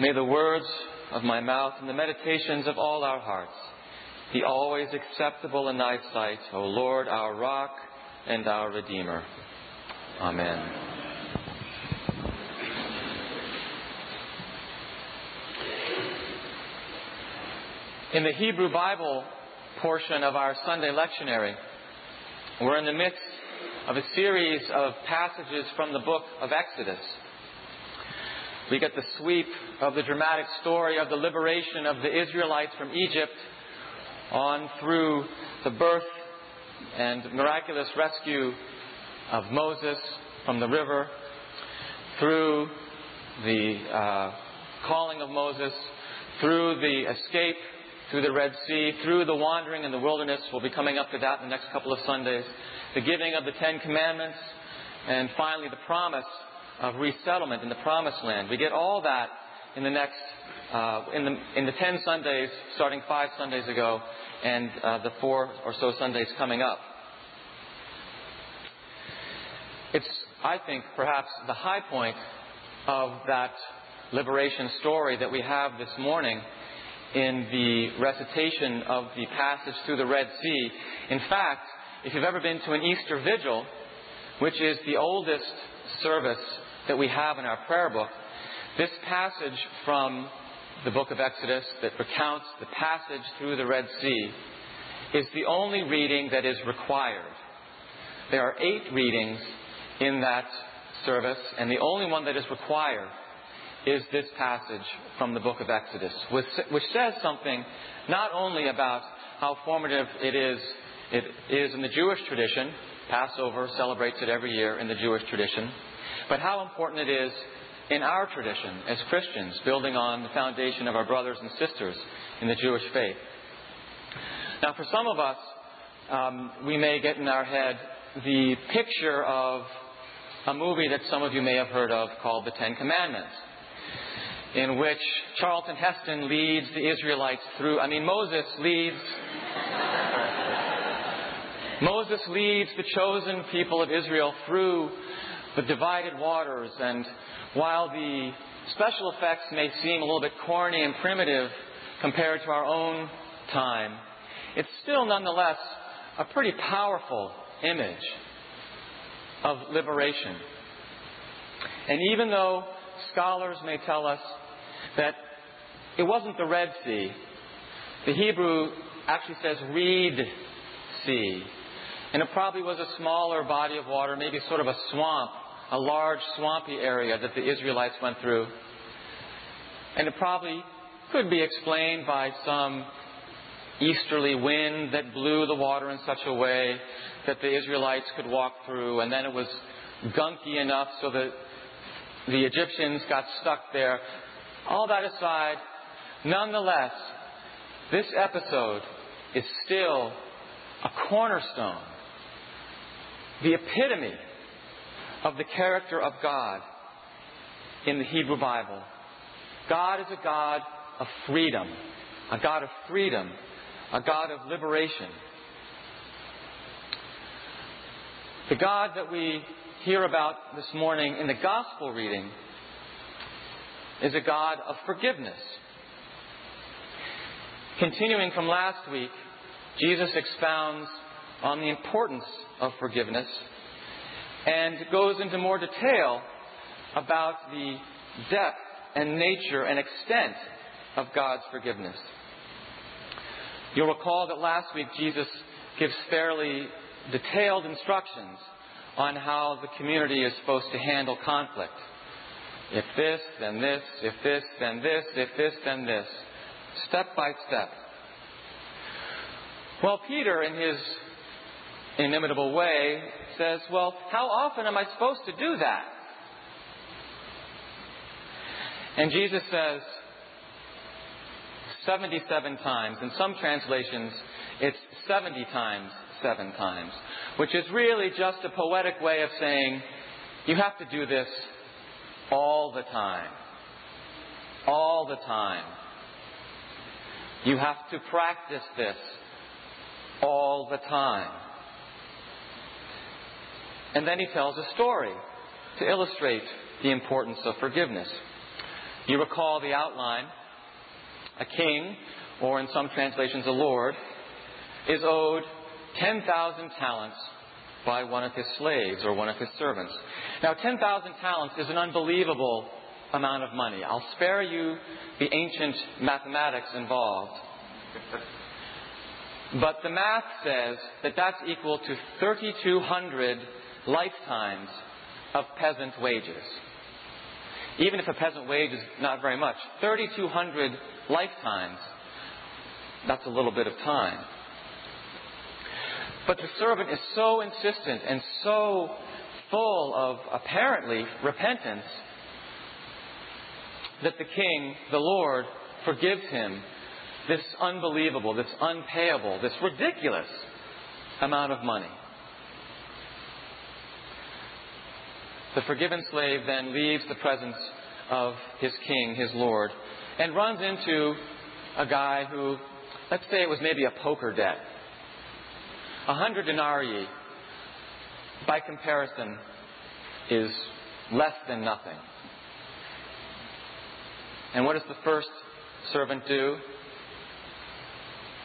May the words of my mouth and the meditations of all our hearts be always acceptable in thy sight, O Lord, our rock and our Redeemer. Amen. In the Hebrew Bible portion of our Sunday lectionary, we're in the midst of a series of passages from the book of Exodus. We get the sweep of the dramatic story of the liberation of the Israelites from Egypt on through the birth and miraculous rescue of Moses from the river, through the uh, calling of Moses, through the escape through the Red Sea, through the wandering in the wilderness. We'll be coming up to that in the next couple of Sundays. The giving of the Ten Commandments, and finally the promise of resettlement in the promised land. We get all that in the next, uh, in, the, in the ten Sundays, starting five Sundays ago, and uh, the four or so Sundays coming up. It's, I think, perhaps the high point of that liberation story that we have this morning in the recitation of the passage through the Red Sea. In fact, if you've ever been to an Easter vigil, which is the oldest service that we have in our prayer book, this passage from the book of Exodus that recounts the passage through the Red Sea is the only reading that is required. There are eight readings in that service, and the only one that is required is this passage from the book of Exodus, which, which says something not only about how formative it is, it is in the Jewish tradition. Passover celebrates it every year in the Jewish tradition but how important it is in our tradition as Christians, building on the foundation of our brothers and sisters in the Jewish faith. Now, for some of us, um, we may get in our head the picture of a movie that some of you may have heard of called The Ten Commandments, in which Charlton Heston leads the Israelites through, I mean, Moses leads. Moses leads the chosen people of Israel through the divided waters, and while the special effects may seem a little bit corny and primitive compared to our own time, it's still nonetheless a pretty powerful image of liberation. And even though scholars may tell us that it wasn't the Red Sea, the Hebrew actually says reed sea. And it probably was a smaller body of water, maybe sort of a swamp a large swampy area that the Israelites went through. And it probably could be explained by some easterly wind that blew the water in such a way that the Israelites could walk through, and then it was gunky enough so that the Egyptians got stuck there. All that aside, nonetheless, this episode is still a cornerstone, the epitome of the character of God in the Hebrew Bible. God is a God of freedom, a God of freedom, a God of liberation. The God that we hear about this morning in the gospel reading is a God of forgiveness. Continuing from last week, Jesus expounds on the importance of forgiveness and goes into more detail about the depth and nature and extent of God's forgiveness. You'll recall that last week Jesus gives fairly detailed instructions on how the community is supposed to handle conflict. If this, then this, if this, then this, if this, then this. Step by step. Well, Peter, in his inimitable way, says, Well, how often am I supposed to do that? And Jesus says, 77 times. In some translations, it's 70 times, seven times, which is really just a poetic way of saying, you have to do this all the time. All the time. You have to practice this all the time. And then he tells a story to illustrate the importance of forgiveness. You recall the outline. A king, or in some translations, a lord, is owed 10,000 talents by one of his slaves or one of his servants. Now, 10,000 talents is an unbelievable amount of money. I'll spare you the ancient mathematics involved. But the math says that that's equal to 3,200 lifetimes of peasant wages. Even if a peasant wage is not very much, 3,200 lifetimes, that's a little bit of time. But the servant is so insistent and so full of apparently repentance that the king, the Lord, forgives him this unbelievable, this unpayable, this ridiculous amount of money. The forgiven slave then leaves the presence of his king, his Lord, and runs into a guy who, let's say it was maybe a poker debt. A hundred denarii, by comparison, is less than nothing. And what does the first servant do?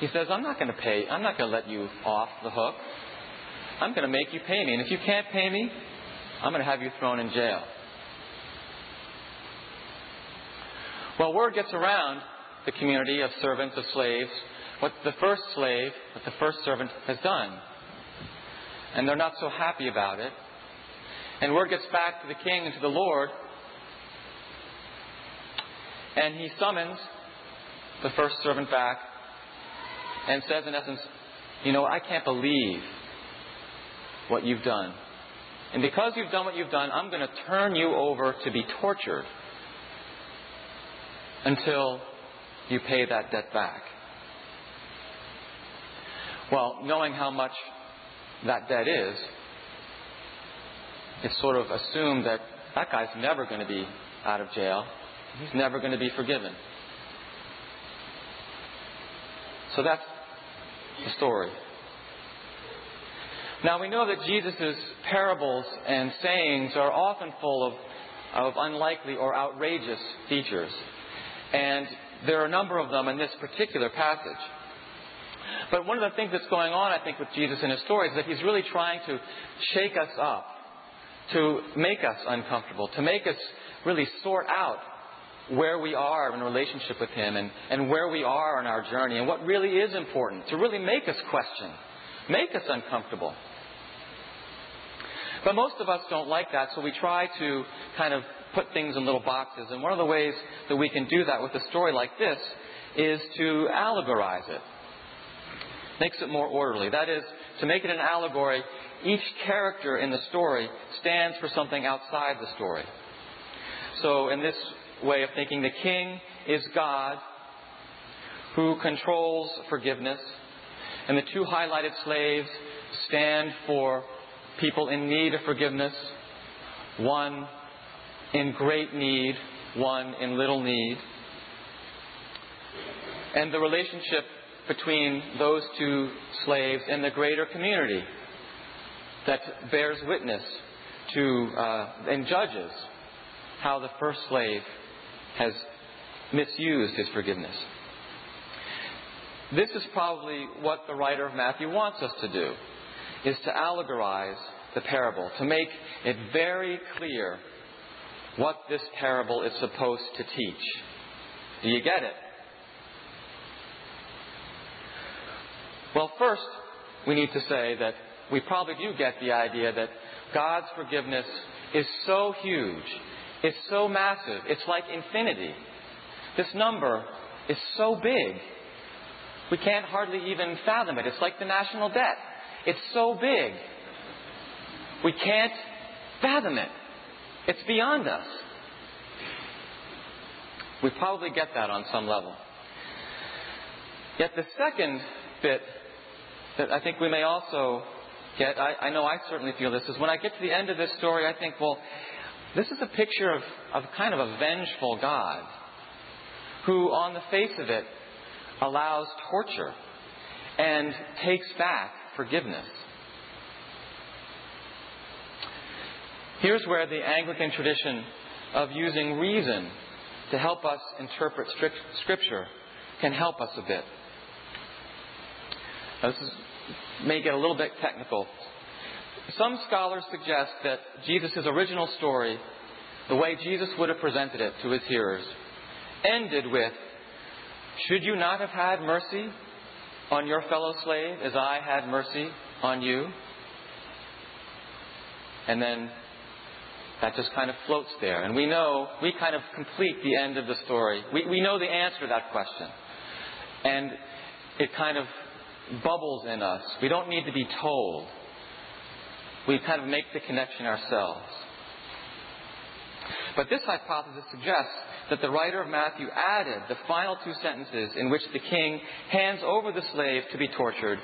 He says, I'm not going to pay, I'm not going to let you off the hook. I'm going to make you pay me. And if you can't pay me, I'm going to have you thrown in jail. Well, word gets around the community of servants, of slaves, what the first slave, what the first servant has done. And they're not so happy about it. And word gets back to the king and to the Lord. And he summons the first servant back and says, in essence, You know, I can't believe what you've done. And because you've done what you've done, I'm going to turn you over to be tortured until you pay that debt back. Well, knowing how much that debt is, it's sort of assumed that that guy's never going to be out of jail. He's never going to be forgiven. So that's the story. Now we know that Jesus' parables and sayings are often full of, of unlikely or outrageous features. And there are a number of them in this particular passage. But one of the things that's going on, I think, with Jesus in his story is that he's really trying to shake us up, to make us uncomfortable, to make us really sort out where we are in relationship with Him and, and where we are on our journey and what really is important, to really make us question, make us uncomfortable. But most of us don't like that, so we try to kind of put things in little boxes. And one of the ways that we can do that with a story like this is to allegorize it. Makes it more orderly. That is, to make it an allegory, each character in the story stands for something outside the story. So in this way of thinking. The king is God who controls forgiveness, and the two highlighted slaves stand for people in need of forgiveness, one in great need, one in little need. And the relationship between those two slaves and the greater community that bears witness to uh, and judges how the first slave has misused his forgiveness. This is probably what the writer of Matthew wants us to do, is to allegorize the parable, to make it very clear what this parable is supposed to teach. Do you get it? Well, first, we need to say that we probably do get the idea that God's forgiveness is so huge is so massive. It's like infinity. This number is so big. We can't hardly even fathom it. It's like the national debt. It's so big. We can't fathom it. It's beyond us. We probably get that on some level. Yet the second bit that I think we may also get, I, I know I certainly feel this, is when I get to the end of this story, I think, well, this is a picture of, of kind of a vengeful God who, on the face of it, allows torture and takes back forgiveness. Here's where the Anglican tradition of using reason to help us interpret Scripture can help us a bit. Now, this is, may get a little bit technical. Some scholars suggest that Jesus' original story, the way Jesus would have presented it to his hearers, ended with Should you not have had mercy on your fellow slave as I had mercy on you? And then that just kind of floats there. And we know, we kind of complete the end of the story. We, we know the answer to that question. And it kind of bubbles in us. We don't need to be told. We kind of make the connection ourselves. But this hypothesis suggests that the writer of Matthew added the final two sentences in which the king hands over the slave to be tortured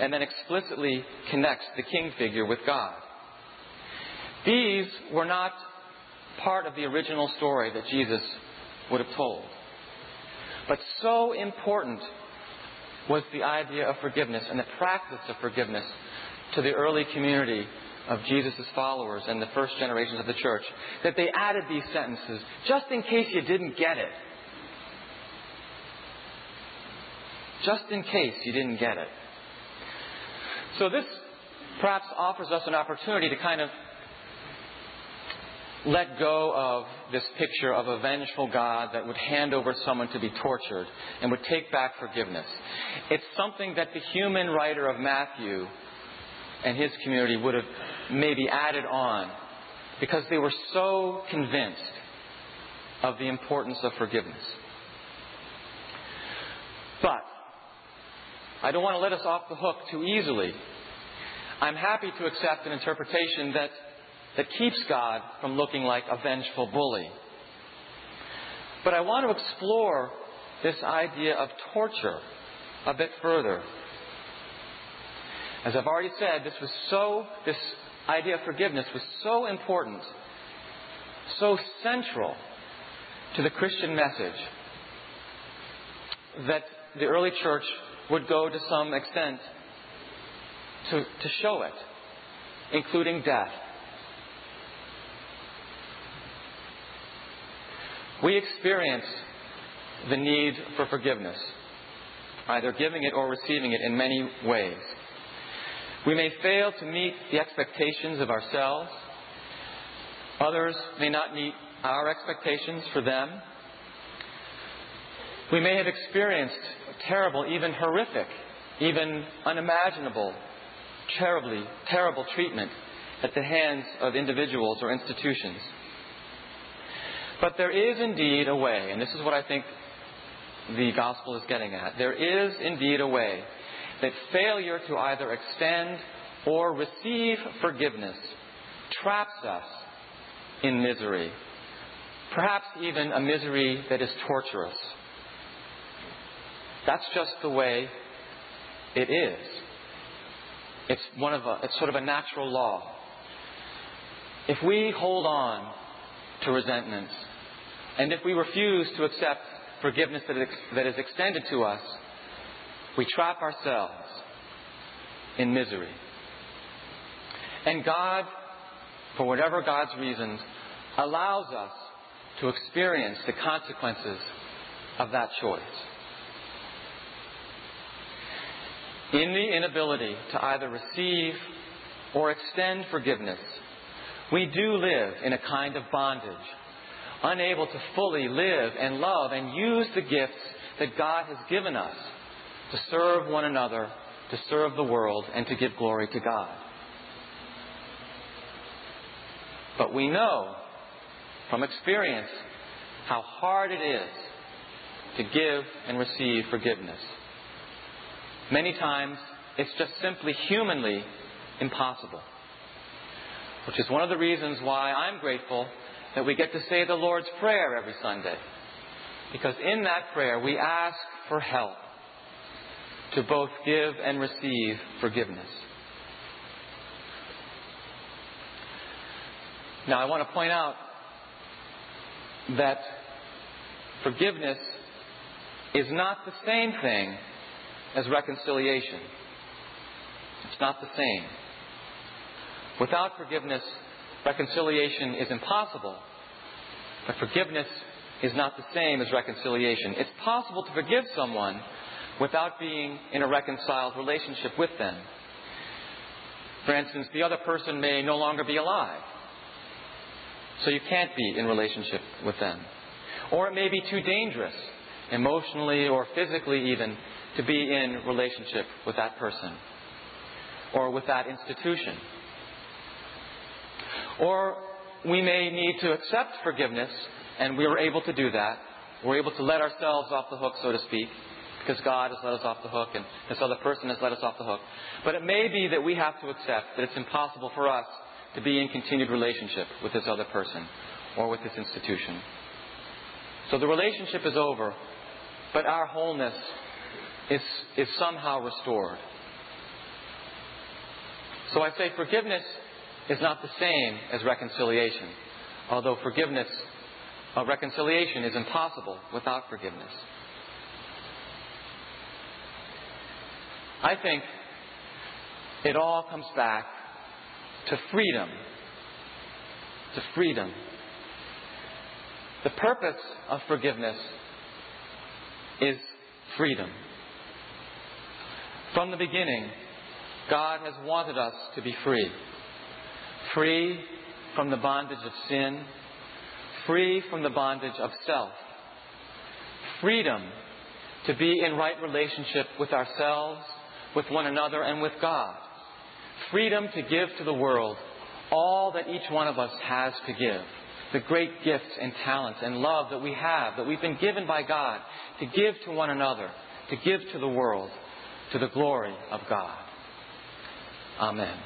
and then explicitly connects the king figure with God. These were not part of the original story that Jesus would have told. But so important was the idea of forgiveness and the practice of forgiveness to the early community of Jesus' followers and the first generations of the church that they added these sentences just in case you didn't get it. Just in case you didn't get it. So this perhaps offers us an opportunity to kind of let go of this picture of a vengeful God that would hand over someone to be tortured and would take back forgiveness. It's something that the human writer of Matthew and his community would have maybe added on because they were so convinced of the importance of forgiveness. But I don't want to let us off the hook too easily. I'm happy to accept an interpretation that that keeps God from looking like a vengeful bully. But I want to explore this idea of torture a bit further. As I've already said, this was so, this idea of forgiveness was so important, so central to the Christian message that the early church would go to some extent to, to show it, including death. We experience the need for forgiveness, either giving it or receiving it in many ways. We may fail to meet the expectations of ourselves. Others may not meet our expectations for them. We may have experienced terrible, even horrific, even unimaginable, terribly, terrible treatment at the hands of individuals or institutions. But there is indeed a way, and this is what I think the gospel is getting at. There is indeed a way that failure to either extend or receive forgiveness traps us in misery, perhaps even a misery that is torturous. That's just the way it is. It's one of a, it's sort of a natural law. If we hold on to resentments, and if we refuse to accept forgiveness that is extended to us, we trap ourselves in misery. And God, for whatever God's reasons, allows us to experience the consequences of that choice. In the inability to either receive or extend forgiveness, we do live in a kind of bondage unable to fully live and love and use the gifts that God has given us to serve one another, to serve the world, and to give glory to God. But we know from experience how hard it is to give and receive forgiveness. Many times, it's just simply humanly impossible. Which is one of the reasons why I'm grateful that we get to say the Lord's Prayer every Sunday. Because in that prayer, we ask for help to both give and receive forgiveness. Now, I want to point out that forgiveness is not the same thing as reconciliation. It's not the same. Without forgiveness, reconciliation is impossible. But forgiveness is not the same as reconciliation. It's possible to forgive someone without being in a reconciled relationship with them. For instance, the other person may no longer be alive, so you can't be in relationship with them. Or it may be too dangerous, emotionally or physically even, to be in relationship with that person or with that institution. Or we may need to accept forgiveness, and we are able to do that. We're able to let ourselves off the hook, so to speak, because God has let us off the hook and this other person has let us off the hook. But it may be that we have to accept that it's impossible for us to be in continued relationship with this other person or with this institution. So the relationship is over, but our wholeness is, is somehow restored. So I say forgiveness is not the same as reconciliation, although forgiveness, uh, reconciliation is impossible without forgiveness. I think it all comes back to freedom. To freedom. The purpose of forgiveness is freedom. From the beginning, God has wanted us to be free. Free from the bondage of sin, free from the bondage of self. Freedom to be in right relationship with ourselves, with one another, and with God. Freedom to give to the world all that each one of us has to give. The great gifts and talents and love that we have, that we've been given by God, to give to one another, to give to the world, to the glory of God. Amen.